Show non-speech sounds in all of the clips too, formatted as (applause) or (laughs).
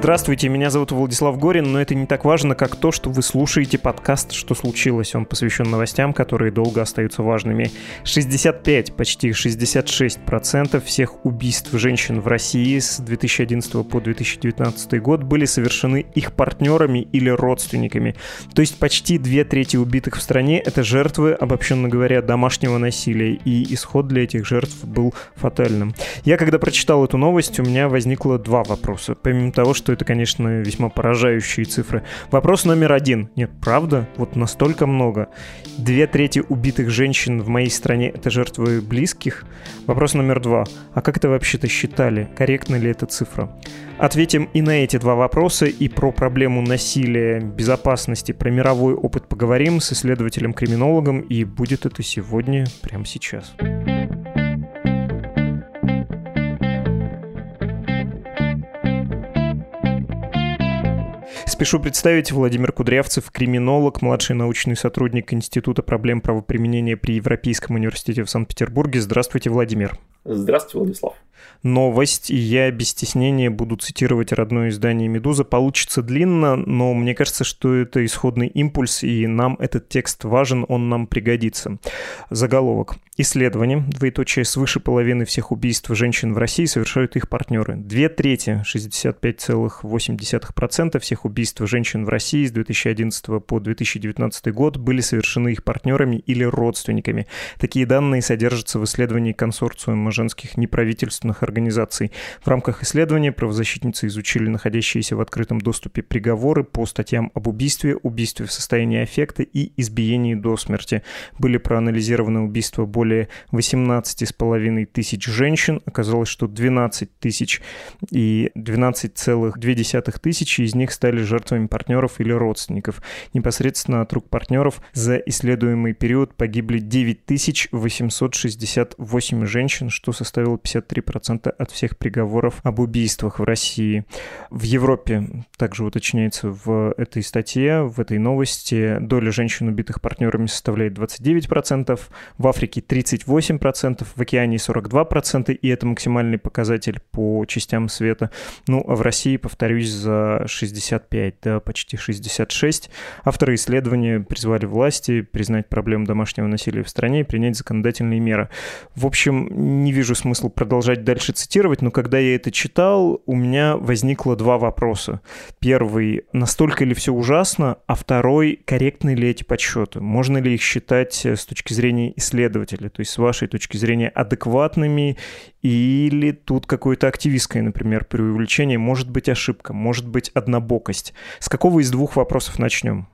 Здравствуйте, меня зовут Владислав Горин, но это не так важно, как то, что вы слушаете подкаст «Что случилось?». Он посвящен новостям, которые долго остаются важными. 65, почти 66% всех убийств женщин в России с 2011 по 2019 год были совершены их партнерами или родственниками. То есть почти две трети убитых в стране — это жертвы, обобщенно говоря, домашнего насилия, и исход для этих жертв был фатальным. Я, когда прочитал эту новость, у меня возникло два вопроса. Помимо того, что это, конечно, весьма поражающие цифры. Вопрос номер один. Нет, правда? Вот настолько много. Две трети убитых женщин в моей стране — это жертвы близких? Вопрос номер два. А как это вообще-то считали? Корректна ли эта цифра? Ответим и на эти два вопроса, и про проблему насилия, безопасности, про мировой опыт поговорим с исследователем-криминологом, и будет это сегодня, прямо сейчас. Спешу представить Владимир Кудрявцев, криминолог, младший научный сотрудник Института проблем правоприменения при Европейском университете в Санкт-Петербурге. Здравствуйте, Владимир. Здравствуйте, Владислав новость, и я без стеснения буду цитировать родное издание «Медуза». Получится длинно, но мне кажется, что это исходный импульс, и нам этот текст важен, он нам пригодится. Заголовок. Исследование, двоеточие, свыше половины всех убийств женщин в России совершают их партнеры. Две трети, 65,8% всех убийств женщин в России с 2011 по 2019 год были совершены их партнерами или родственниками. Такие данные содержатся в исследовании консорциума женских неправительственных организаций. В рамках исследования правозащитницы изучили находящиеся в открытом доступе приговоры по статьям об убийстве, убийстве в состоянии аффекта и избиении до смерти. Были проанализированы убийства более 18,5 тысяч женщин. Оказалось, что 12 тысяч и 12,2 тысячи из них стали жертвами партнеров или родственников. Непосредственно от рук партнеров за исследуемый период погибли 9868 женщин, что составило 53% 10% от всех приговоров об убийствах в России. В Европе, также уточняется в этой статье, в этой новости, доля женщин, убитых партнерами, составляет 29%, в Африке 38%, в океане 42%, и это максимальный показатель по частям света. Ну, а в России, повторюсь, за 65, да, почти 66. Авторы исследования призвали власти признать проблему домашнего насилия в стране и принять законодательные меры. В общем, не вижу смысла продолжать дальше дальше цитировать, но когда я это читал, у меня возникло два вопроса. Первый, настолько ли все ужасно, а второй, корректны ли эти подсчеты? Можно ли их считать э, с точки зрения исследователя, то есть с вашей точки зрения адекватными, или тут какое-то активистское, например, преувеличение, может быть ошибка, может быть однобокость. С какого из двух вопросов начнем?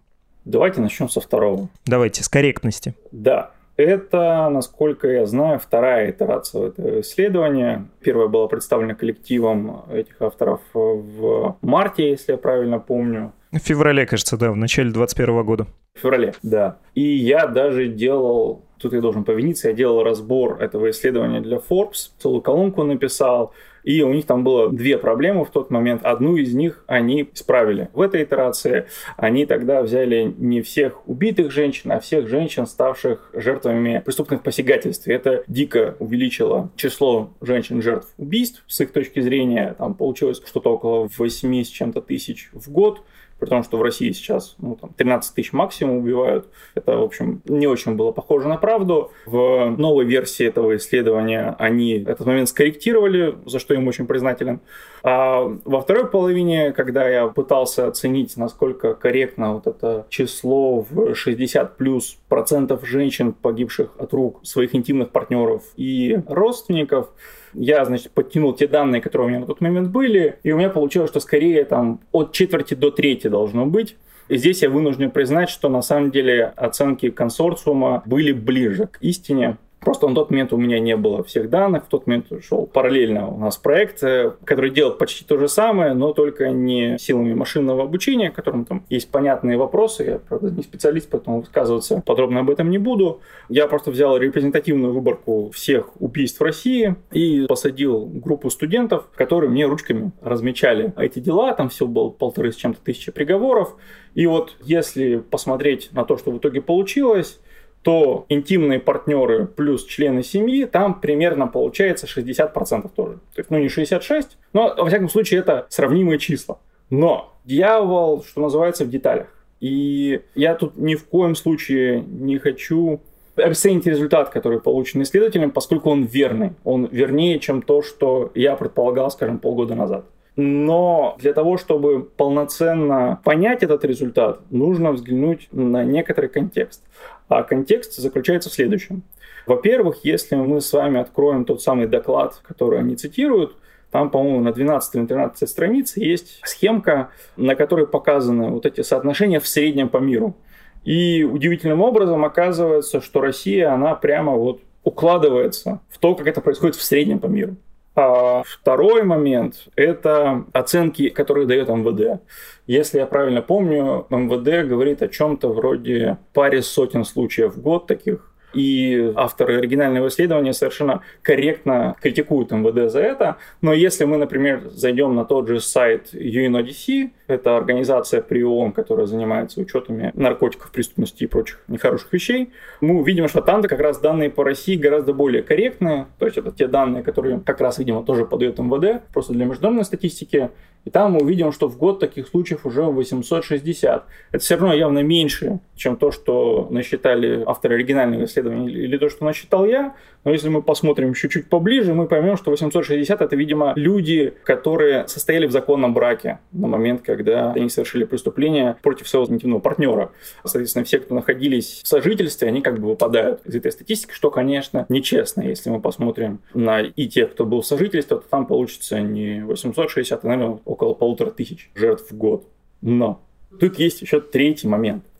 Давайте начнем со второго. Давайте, с корректности. Да. Это, насколько я знаю, вторая итерация этого исследования. Первая была представлена коллективом этих авторов в марте, если я правильно помню. В феврале, кажется, да, в начале 2021 года. В феврале, да. И я даже делал, тут я должен повиниться, я делал разбор этого исследования для Forbes, целую колонку написал, и у них там было две проблемы в тот момент. Одну из них они исправили. В этой итерации они тогда взяли не всех убитых женщин, а всех женщин, ставших жертвами преступных посягательств. И это дико увеличило число женщин-жертв убийств. С их точки зрения там получилось что-то около 8 с чем-то тысяч в год при том, что в России сейчас ну, там, 13 тысяч максимум убивают. Это, в общем, не очень было похоже на правду. В новой версии этого исследования они этот момент скорректировали, за что им очень признателен. А во второй половине, когда я пытался оценить, насколько корректно вот это число в 60 плюс процентов женщин, погибших от рук своих интимных партнеров и родственников, я, значит, подтянул те данные, которые у меня на тот момент были, и у меня получилось, что скорее там от четверти до трети должно быть. И здесь я вынужден признать, что на самом деле оценки консорциума были ближе к истине, Просто на тот момент у меня не было всех данных, в тот момент шел параллельно у нас проект, э, который делал почти то же самое, но только не силами машинного обучения, которым там есть понятные вопросы. Я, правда, не специалист, поэтому высказываться подробно об этом не буду. Я просто взял репрезентативную выборку всех убийств в России и посадил группу студентов, которые мне ручками размечали эти дела. Там все было полторы с чем-то тысячи приговоров. И вот если посмотреть на то, что в итоге получилось, то интимные партнеры плюс члены семьи, там примерно получается 60% тоже. То есть, ну, не 66, но, во всяком случае, это сравнимые числа. Но дьявол, что называется, в деталях. И я тут ни в коем случае не хочу обесценить результат, который получен исследователем, поскольку он верный. Он вернее, чем то, что я предполагал, скажем, полгода назад. Но для того, чтобы полноценно понять этот результат, нужно взглянуть на некоторый контекст. А контекст заключается в следующем. Во-первых, если мы с вами откроем тот самый доклад, который они цитируют, там, по-моему, на 12 или 13 странице есть схемка, на которой показаны вот эти соотношения в среднем по миру. И удивительным образом оказывается, что Россия, она прямо вот укладывается в то, как это происходит в среднем по миру. А второй момент – это оценки, которые дает МВД. Если я правильно помню, МВД говорит о чем-то вроде паре сотен случаев в год таких и авторы оригинального исследования совершенно корректно критикуют МВД за это. Но если мы, например, зайдем на тот же сайт UNODC, это организация при ООН, которая занимается учетами наркотиков, преступности и прочих нехороших вещей, мы увидим, что там как раз данные по России гораздо более корректные. То есть это те данные, которые как раз, видимо, тоже подает МВД, просто для международной статистики. И там мы увидим, что в год таких случаев уже 860. Это все равно явно меньше, чем то, что насчитали авторы оригинального исследования или то, что насчитал я. Но если мы посмотрим чуть-чуть поближе, мы поймем, что 860 это, видимо, люди, которые состояли в законном браке на момент, когда они совершили преступление против своего интимного партнера. Соответственно, все, кто находились в сожительстве, они как бы выпадают из этой статистики, что, конечно, нечестно. Если мы посмотрим на и тех, кто был в сожительстве, то там получится не 860, а, наверное, около полутора тысяч жертв в год. Но тут есть еще третий момент –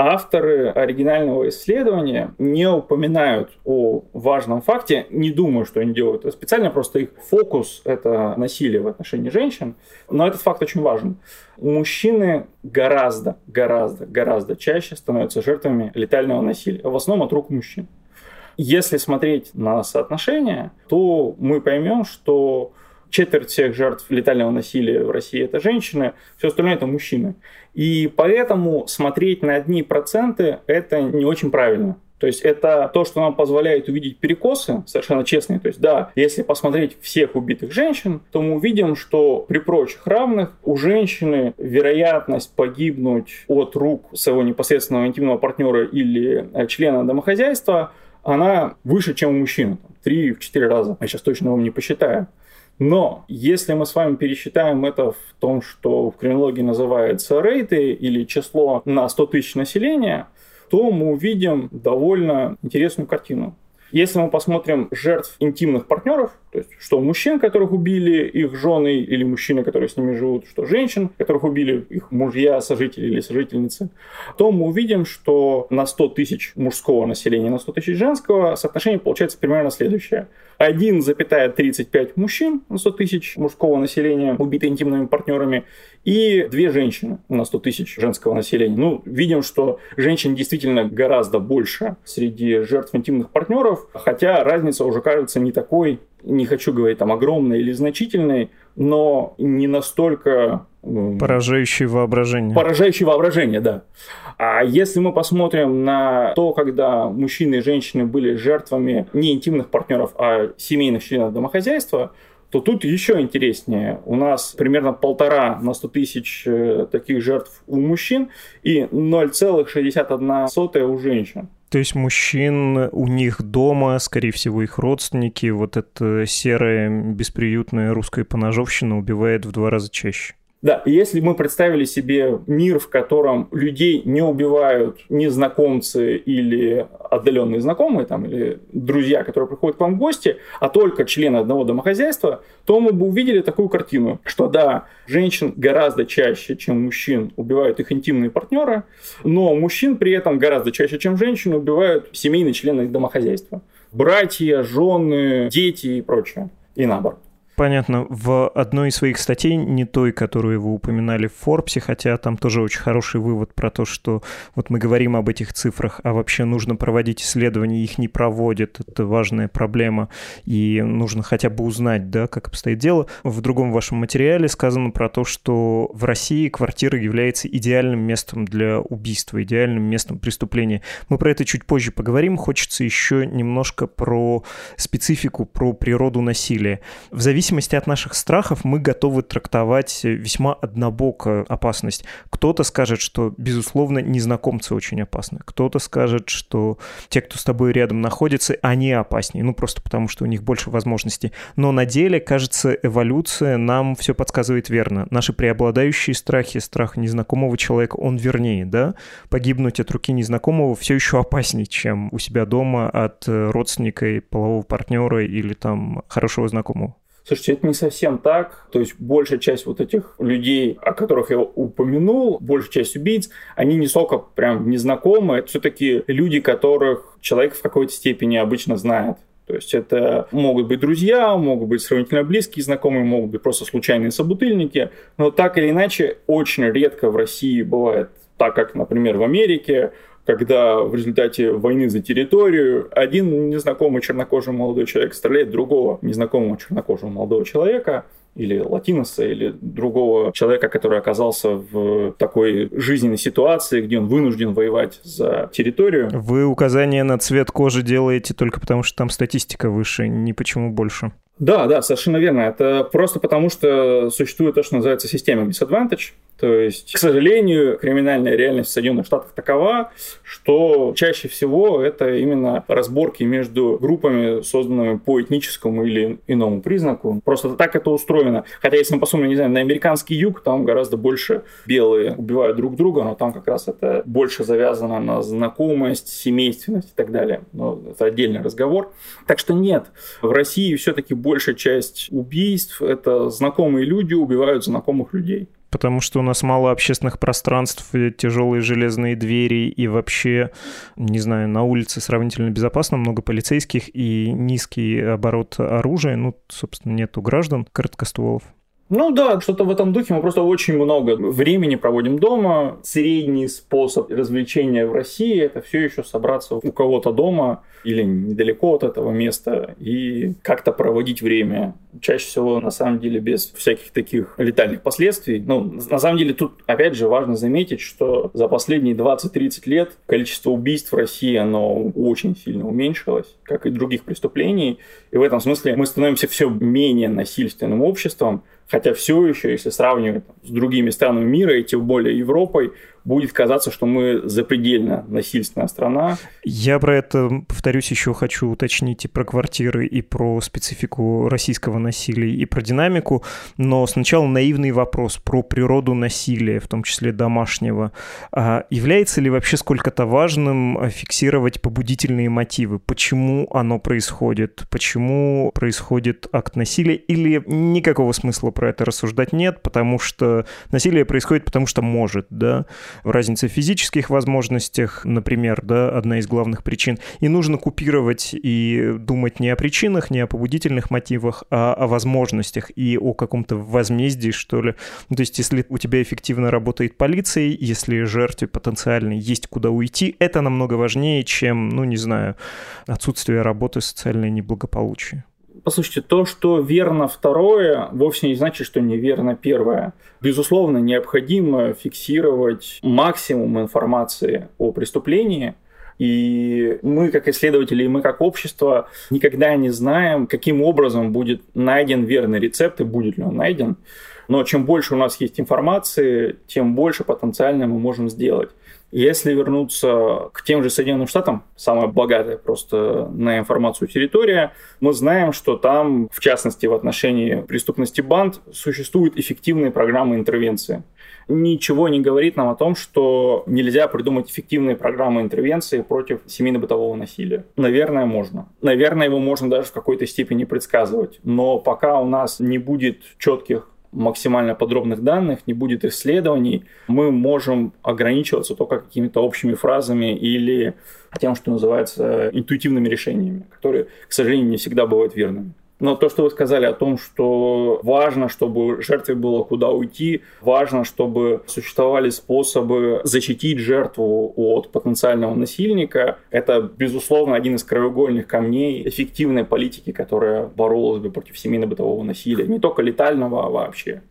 авторы оригинального исследования не упоминают о важном факте, не думаю, что они делают это специально, просто их фокус — это насилие в отношении женщин, но этот факт очень важен. Мужчины гораздо, гораздо, гораздо чаще становятся жертвами летального насилия, в основном от рук мужчин. Если смотреть на соотношение, то мы поймем, что четверть всех жертв летального насилия в России это женщины, все остальное это мужчины. И поэтому смотреть на одни проценты это не очень правильно. То есть это то, что нам позволяет увидеть перекосы, совершенно честные. То есть да, если посмотреть всех убитых женщин, то мы увидим, что при прочих равных у женщины вероятность погибнуть от рук своего непосредственного интимного партнера или э, члена домохозяйства, она выше, чем у мужчин. Три-четыре раза. Я сейчас точно вам не посчитаю. Но если мы с вами пересчитаем это в том, что в криминологии называется рейты или число на 100 тысяч населения, то мы увидим довольно интересную картину. Если мы посмотрим жертв интимных партнеров, то есть что мужчин, которых убили их жены или мужчины, которые с ними живут, что женщин, которых убили их мужья, сожители или сожительницы, то мы увидим, что на 100 тысяч мужского населения, на 100 тысяч женского соотношение получается примерно следующее. 1,35 мужчин на 100 тысяч мужского населения, убиты интимными партнерами, и две женщины на 100 тысяч женского населения. Ну, видим, что женщин действительно гораздо больше среди жертв интимных партнеров, хотя разница уже кажется не такой, не хочу говорить там огромной или значительной, но не настолько... Поражающее воображение. Поражающее воображение, да. А если мы посмотрим на то, когда мужчины и женщины были жертвами не интимных партнеров, а семейных членов домохозяйства, то тут еще интереснее. У нас примерно полтора на 100 тысяч э, таких жертв у мужчин и 0,61 у женщин. То есть мужчин у них дома, скорее всего, их родственники, вот эта серая бесприютная русская поножовщина убивает в два раза чаще. Да, если мы представили себе мир, в котором людей не убивают незнакомцы или отдаленные знакомые, там, или друзья, которые приходят к вам в гости, а только члены одного домохозяйства, то мы бы увидели такую картину, что да, женщин гораздо чаще, чем мужчин, убивают их интимные партнеры, но мужчин при этом гораздо чаще, чем женщин, убивают семейные члены их домохозяйства. братья, жены, дети и прочее. И наоборот понятно, в одной из своих статей, не той, которую вы упоминали в Форбсе, хотя там тоже очень хороший вывод про то, что вот мы говорим об этих цифрах, а вообще нужно проводить исследования, их не проводят, это важная проблема, и нужно хотя бы узнать, да, как обстоит дело. В другом вашем материале сказано про то, что в России квартира является идеальным местом для убийства, идеальным местом преступления. Мы про это чуть позже поговорим, хочется еще немножко про специфику, про природу насилия. В зависимости зависимости от наших страхов мы готовы трактовать весьма однобоко опасность. Кто-то скажет, что, безусловно, незнакомцы очень опасны. Кто-то скажет, что те, кто с тобой рядом находится, они опаснее. Ну, просто потому, что у них больше возможностей. Но на деле, кажется, эволюция нам все подсказывает верно. Наши преобладающие страхи, страх незнакомого человека, он вернее, да? Погибнуть от руки незнакомого все еще опаснее, чем у себя дома от родственника, полового партнера или там хорошего знакомого. Слушайте, это не совсем так. То есть большая часть вот этих людей, о которых я упомянул, большая часть убийц, они не столько прям незнакомые, это все-таки люди, которых человек в какой-то степени обычно знает. То есть это могут быть друзья, могут быть сравнительно близкие знакомые, могут быть просто случайные собутыльники. Но так или иначе, очень редко в России бывает так, как, например, в Америке, когда в результате войны за территорию один незнакомый чернокожий молодой человек стреляет другого незнакомого чернокожего молодого человека, или латиноса, или другого человека, который оказался в такой жизненной ситуации, где он вынужден воевать за территорию. Вы указание на цвет кожи делаете только потому, что там статистика выше, ни почему больше. Да, да, совершенно верно. Это просто потому, что существует то, что называется система disadvantage. То есть, к сожалению, криминальная реальность в Соединенных Штатах такова, что чаще всего это именно разборки между группами, созданными по этническому или иному признаку. Просто так это устроено. Хотя, если мы посмотрим, не знаю, на американский юг, там гораздо больше белые убивают друг друга, но там как раз это больше завязано на знакомость, семейственность и так далее. Но это отдельный разговор. Так что нет, в России все-таки большая часть убийств – это знакомые люди убивают знакомых людей потому что у нас мало общественных пространств, тяжелые железные двери и вообще, не знаю, на улице сравнительно безопасно, много полицейских и низкий оборот оружия, ну, собственно, нету граждан короткостволов. Ну да, что-то в этом духе. Мы просто очень много времени проводим дома. Средний способ развлечения в России – это все еще собраться у кого-то дома или недалеко от этого места и как-то проводить время. Чаще всего, на самом деле, без всяких таких летальных последствий. Ну, на самом деле, тут, опять же, важно заметить, что за последние 20-30 лет количество убийств в России, оно очень сильно уменьшилось, как и других преступлений. И в этом смысле мы становимся все менее насильственным обществом, Хотя все еще, если сравнивать с другими странами мира, и тем более Европой, будет казаться, что мы запредельно насильственная страна. Я про это, повторюсь, еще хочу уточнить и про квартиры, и про специфику российского насилия, и про динамику, но сначала наивный вопрос про природу насилия, в том числе домашнего. А является ли вообще сколько-то важным фиксировать побудительные мотивы? Почему оно происходит? Почему происходит акт насилия? Или никакого смысла про это рассуждать нет, потому что насилие происходит потому что может, да? Разница в физических возможностях, например, да, одна из главных причин. И нужно купировать и думать не о причинах, не о побудительных мотивах, а о возможностях и о каком-то возмездии, что ли. Ну, то есть, если у тебя эффективно работает полиция, если жертве потенциальной есть куда уйти, это намного важнее, чем, ну, не знаю, отсутствие работы, социальное неблагополучие. Послушайте, то, что верно второе, вовсе не значит, что неверно первое. Безусловно, необходимо фиксировать максимум информации о преступлении, и мы, как исследователи, и мы, как общество, никогда не знаем, каким образом будет найден верный рецепт и будет ли он найден. Но чем больше у нас есть информации, тем больше потенциально мы можем сделать. Если вернуться к тем же Соединенным Штатам, самая богатая просто на информацию территория, мы знаем, что там, в частности, в отношении преступности банд, существуют эффективные программы интервенции. Ничего не говорит нам о том, что нельзя придумать эффективные программы интервенции против семейно-бытового насилия. Наверное, можно. Наверное, его можно даже в какой-то степени предсказывать. Но пока у нас не будет четких максимально подробных данных, не будет исследований, мы можем ограничиваться только какими-то общими фразами или тем, что называется интуитивными решениями, которые, к сожалению, не всегда бывают верными. Но то, что вы сказали о том, что важно, чтобы жертве было куда уйти, важно, чтобы существовали способы защитить жертву от потенциального насильника, это, безусловно, один из краеугольных камней эффективной политики, которая боролась бы против семейно-бытового насилия, не только летального, а вообще.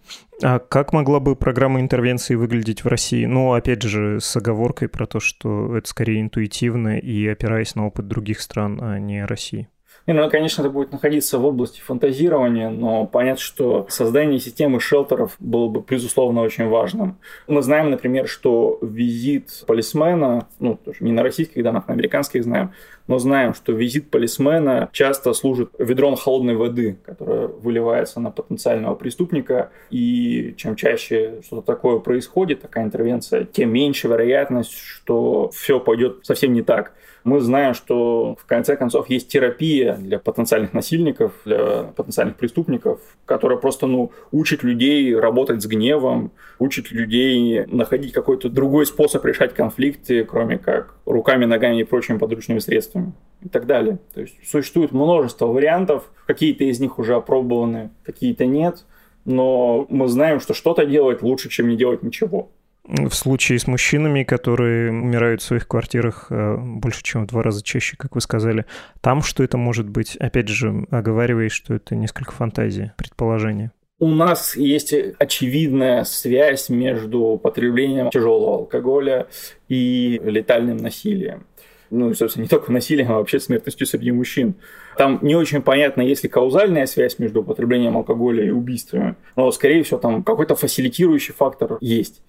А как могла бы программа интервенции выглядеть в России? Ну, опять же, с оговоркой про то, что это скорее интуитивно и опираясь на опыт других стран, а не России. Не, ну, конечно, это будет находиться в области фантазирования, но понятно, что создание системы шелтеров было бы, безусловно, очень важным. Мы знаем, например, что визит полисмена, ну, тоже не на российских данных, на американских знаем, но знаем, что визит полисмена часто служит ведром холодной воды, которая выливается на потенциального преступника, и чем чаще что-то такое происходит, такая интервенция, тем меньше вероятность, что все пойдет совсем не так. Мы знаем, что в конце концов есть терапия для потенциальных насильников, для потенциальных преступников, которая просто ну, учит людей работать с гневом, учит людей находить какой-то другой способ решать конфликты, кроме как руками, ногами и прочими подручными средствами и так далее. То есть существует множество вариантов, какие-то из них уже опробованы, какие-то нет, но мы знаем, что что-то делать лучше, чем не делать ничего. В случае с мужчинами, которые умирают в своих квартирах э, больше, чем в два раза чаще, как вы сказали, там что это может быть? Опять же, оговариваясь, что это несколько фантазии, предположения. У нас есть очевидная связь между потреблением тяжелого алкоголя и летальным насилием ну, собственно, не только насилием, а вообще смертностью среди мужчин. Там не очень понятно, есть ли каузальная связь между употреблением алкоголя и убийствами, но, скорее всего, там какой-то фасилитирующий фактор есть.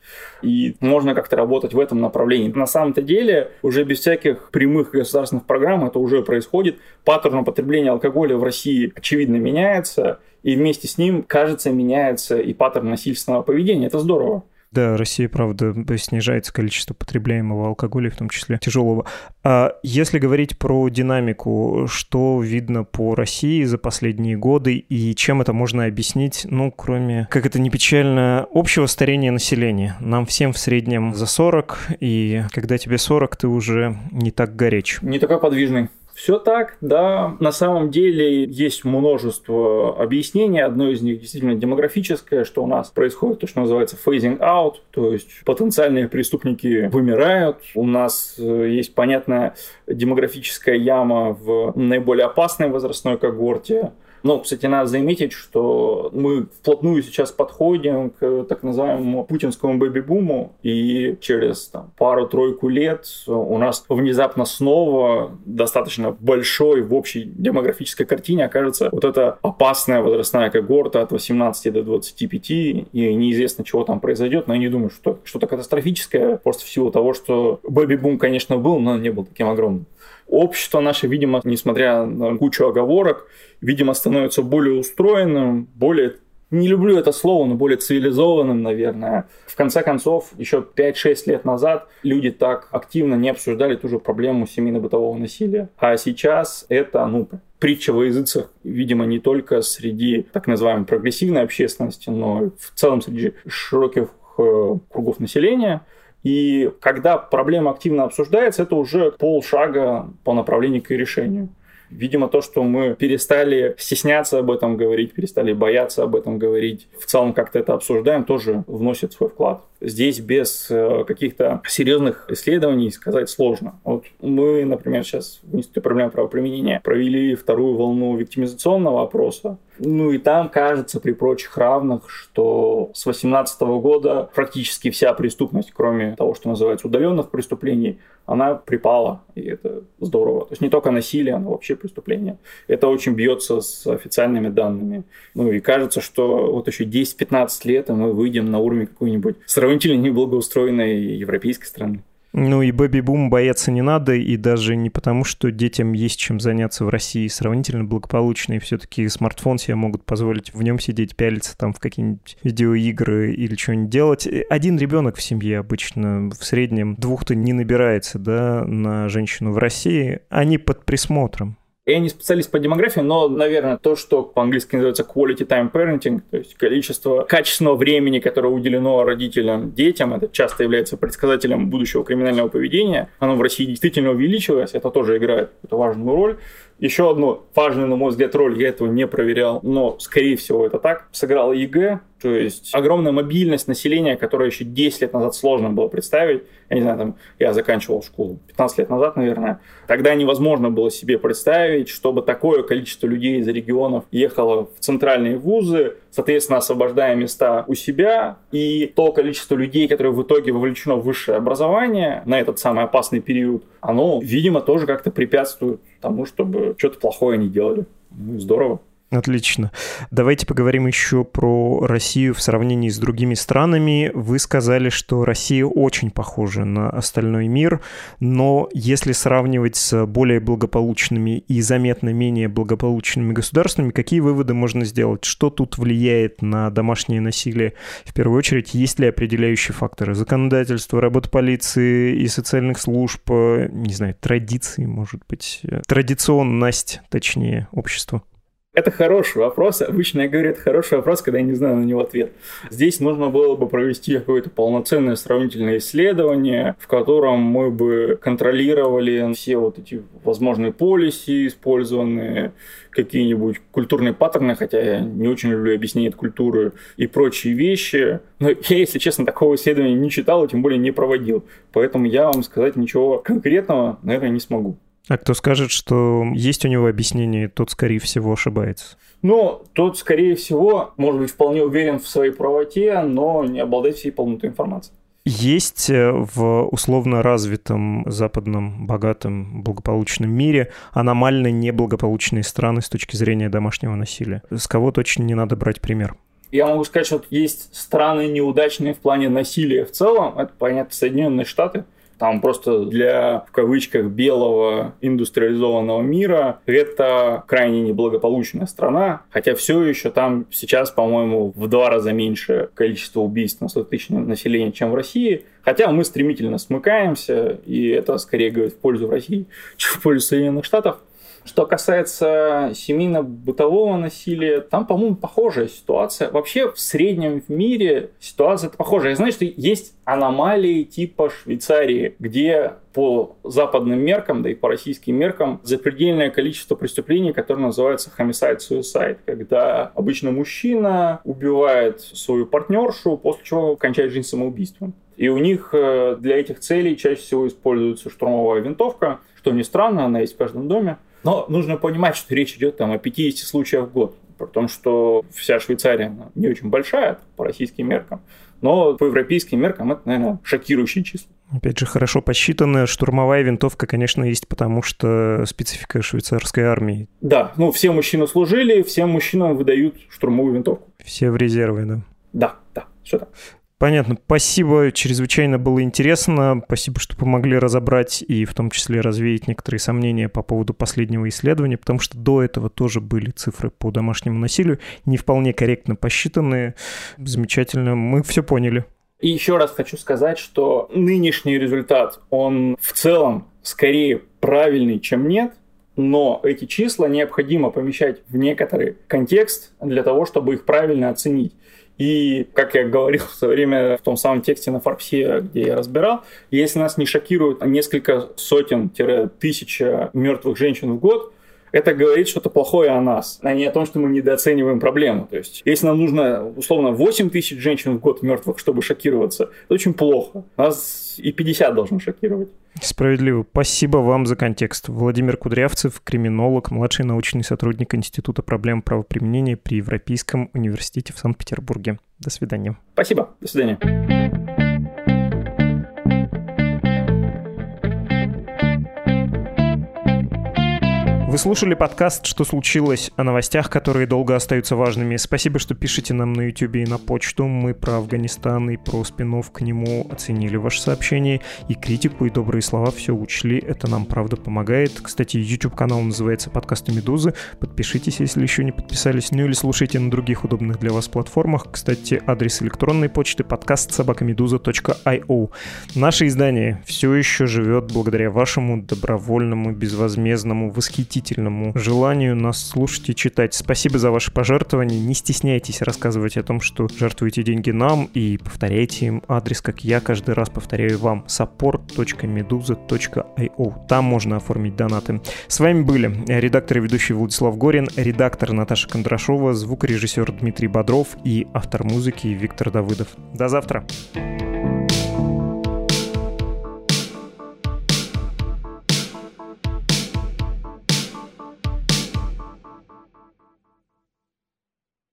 И можно как-то работать в этом направлении. На самом-то деле, уже без всяких прямых государственных программ это уже происходит. Паттерн употребления алкоголя в России, очевидно, меняется, и вместе с ним, кажется, меняется и паттерн насильственного поведения. Это здорово. Да, Россия, правда, снижается количество потребляемого алкоголя, в том числе тяжелого. А если говорить про динамику, что видно по России за последние годы и чем это можно объяснить, ну, кроме, как это не печально, общего старения населения. Нам всем в среднем за 40, и когда тебе 40, ты уже не так горяч. Не такой подвижный. Все так, да. На самом деле есть множество объяснений. Одно из них действительно демографическое, что у нас происходит то, что называется phasing out, то есть потенциальные преступники вымирают. У нас э, есть понятная демографическая яма в наиболее опасной возрастной когорте. Но, кстати, надо заметить, что мы вплотную сейчас подходим к так называемому путинскому бэби-буму, и через там, пару-тройку лет у нас внезапно снова достаточно большой в общей демографической картине окажется вот эта опасная возрастная когорта от 18 до 25, и неизвестно, чего там произойдет, но я не думаю, что что-то катастрофическое, просто в силу того, что бэби-бум, конечно, был, но он не был таким огромным общество наше, видимо, несмотря на кучу оговорок, видимо, становится более устроенным, более не люблю это слово, но более цивилизованным, наверное. В конце концов, еще 5-6 лет назад люди так активно не обсуждали ту же проблему семейно-бытового насилия. А сейчас это, ну, притча во языцах, видимо, не только среди так называемой прогрессивной общественности, но и в целом среди широких э, кругов населения. И когда проблема активно обсуждается, это уже полшага по направлению к решению. Видимо, то, что мы перестали стесняться об этом говорить, перестали бояться об этом говорить, в целом как-то это обсуждаем, тоже вносит свой вклад. Здесь без э, каких-то серьезных исследований сказать сложно. Вот мы, например, сейчас в Институте проблем правоприменения провели вторую волну виктимизационного опроса. Ну и там кажется при прочих равных, что с 2018 года практически вся преступность, кроме того, что называется удаленных преступлений, она припала, и это здорово. То есть не только насилие, но вообще преступление. Это очень бьется с официальными данными. Ну и кажется, что вот еще 10-15 лет, и мы выйдем на уровень какой-нибудь сравнительно неблагоустроенной европейской страны. Ну и бэби-бум бояться не надо, и даже не потому, что детям есть чем заняться в России сравнительно благополучно, и все-таки смартфон себе могут позволить в нем сидеть, пялиться там в какие-нибудь видеоигры или что-нибудь делать. Один ребенок в семье обычно в среднем двух-то не набирается, да, на женщину в России. Они под присмотром. Я не специалист по демографии, но, наверное, то, что по-английски называется quality time parenting, то есть количество качественного времени, которое уделено родителям, детям, это часто является предсказателем будущего криминального поведения. Оно в России действительно увеличилось, это тоже играет важную роль. Еще одну важную, на мой взгляд, роль, я этого не проверял, но, скорее всего, это так, сыграла ЕГЭ, то есть огромная мобильность населения, которая еще 10 лет назад сложно было представить. Я не знаю, там, я заканчивал школу 15 лет назад, наверное. Тогда невозможно было себе представить, чтобы такое количество людей из регионов ехало в центральные вузы, соответственно, освобождая места у себя. И то количество людей, которые в итоге вовлечено в высшее образование на этот самый опасный период, оно, видимо, тоже как-то препятствует тому, чтобы что-то плохое не делали. Ну, здорово. Отлично. Давайте поговорим еще про Россию в сравнении с другими странами. Вы сказали, что Россия очень похожа на остальной мир, но если сравнивать с более благополучными и заметно менее благополучными государствами, какие выводы можно сделать? Что тут влияет на домашнее насилие? В первую очередь, есть ли определяющие факторы? Законодательство, работа полиции и социальных служб, не знаю, традиции, может быть, традиционность, точнее, общества? Это хороший вопрос. Обычно я говорю, это хороший вопрос, когда я не знаю на него ответ. Здесь нужно было бы провести какое-то полноценное сравнительное исследование, в котором мы бы контролировали все вот эти возможные полиси, использованные какие-нибудь культурные паттерны, хотя я не очень люблю объяснение культуры и прочие вещи. Но я, если честно, такого исследования не читал и тем более не проводил. Поэтому я вам сказать ничего конкретного, наверное, не смогу. А кто скажет, что есть у него объяснение, тот, скорее всего, ошибается. Ну, тот, скорее всего, может быть, вполне уверен в своей правоте, но не обладает всей полнотой информации. Есть э, в условно развитом западном, богатом, благополучном мире аномально неблагополучные страны с точки зрения домашнего насилия. С кого точно не надо брать пример? Я могу сказать, что есть страны неудачные в плане насилия в целом. Это, понятно, Соединенные Штаты – там просто для, в кавычках, белого индустриализованного мира это крайне неблагополучная страна, хотя все еще там сейчас, по-моему, в два раза меньше количество убийств на 100 тысяч населения, чем в России. Хотя мы стремительно смыкаемся, и это скорее говорит в пользу России, (laughs) чем в пользу Соединенных Штатов. Что касается семейно-бытового насилия, там, по-моему, похожая ситуация. Вообще в среднем в мире ситуация похожая. Я знаю, что есть аномалии типа Швейцарии, где по западным меркам, да и по российским меркам, запредельное количество преступлений, которые называются homicide-suicide, когда обычно мужчина убивает свою партнершу, после чего кончает жизнь самоубийством. И у них э, для этих целей чаще всего используется штурмовая винтовка, что не странно, она есть в каждом доме. Но нужно понимать, что речь идет там о 50 случаях в год. При том, что вся Швейцария не очень большая по российским меркам, но по европейским меркам это, наверное, шокирующие числа. Опять же, хорошо посчитанная штурмовая винтовка, конечно, есть, потому что специфика швейцарской армии. Да, ну все мужчины служили, всем мужчинам выдают штурмовую винтовку. Все в резерве, да? Да, да, все так. Понятно. Спасибо, чрезвычайно было интересно. Спасибо, что помогли разобрать и в том числе развеять некоторые сомнения по поводу последнего исследования, потому что до этого тоже были цифры по домашнему насилию, не вполне корректно посчитанные. Замечательно, мы все поняли. И еще раз хочу сказать, что нынешний результат, он в целом скорее правильный, чем нет, но эти числа необходимо помещать в некоторый контекст для того, чтобы их правильно оценить. И, как я говорил в свое время в том самом тексте на Форбсе, где я разбирал, если нас не шокируют несколько сотен-тысяч мертвых женщин в год, это говорит что-то плохое о нас, а не о том, что мы недооцениваем проблему. То есть, если нам нужно, условно, 8 тысяч женщин в год мертвых, чтобы шокироваться, это очень плохо. Нас и 50 должно шокировать. Справедливо. Спасибо вам за контекст. Владимир Кудрявцев, криминолог, младший научный сотрудник Института проблем правоприменения при Европейском университете в Санкт-Петербурге. До свидания. Спасибо. До свидания. Слушали подкаст «Что случилось?» о новостях, которые долго остаются важными. Спасибо, что пишете нам на YouTube и на почту. Мы про Афганистан и про спин к нему оценили ваше сообщение. И критику, и добрые слова все учли. Это нам, правда, помогает. Кстати, YouTube-канал называется «Подкасты Медузы». Подпишитесь, если еще не подписались. Ну или слушайте на других удобных для вас платформах. Кстати, адрес электронной почты подкаст собакамедуза.io. Наше издание все еще живет благодаря вашему добровольному, безвозмездному, восхитительному удивительному желанию нас слушать и читать. Спасибо за ваши пожертвования. Не стесняйтесь рассказывать о том, что жертвуете деньги нам и повторяйте им адрес, как я каждый раз повторяю вам, support.meduza.io. Там можно оформить донаты. С вами были редактор и ведущий Владислав Горин, редактор Наташа Кондрашова, звукорежиссер Дмитрий Бодров и автор музыки Виктор Давыдов. До завтра. Thank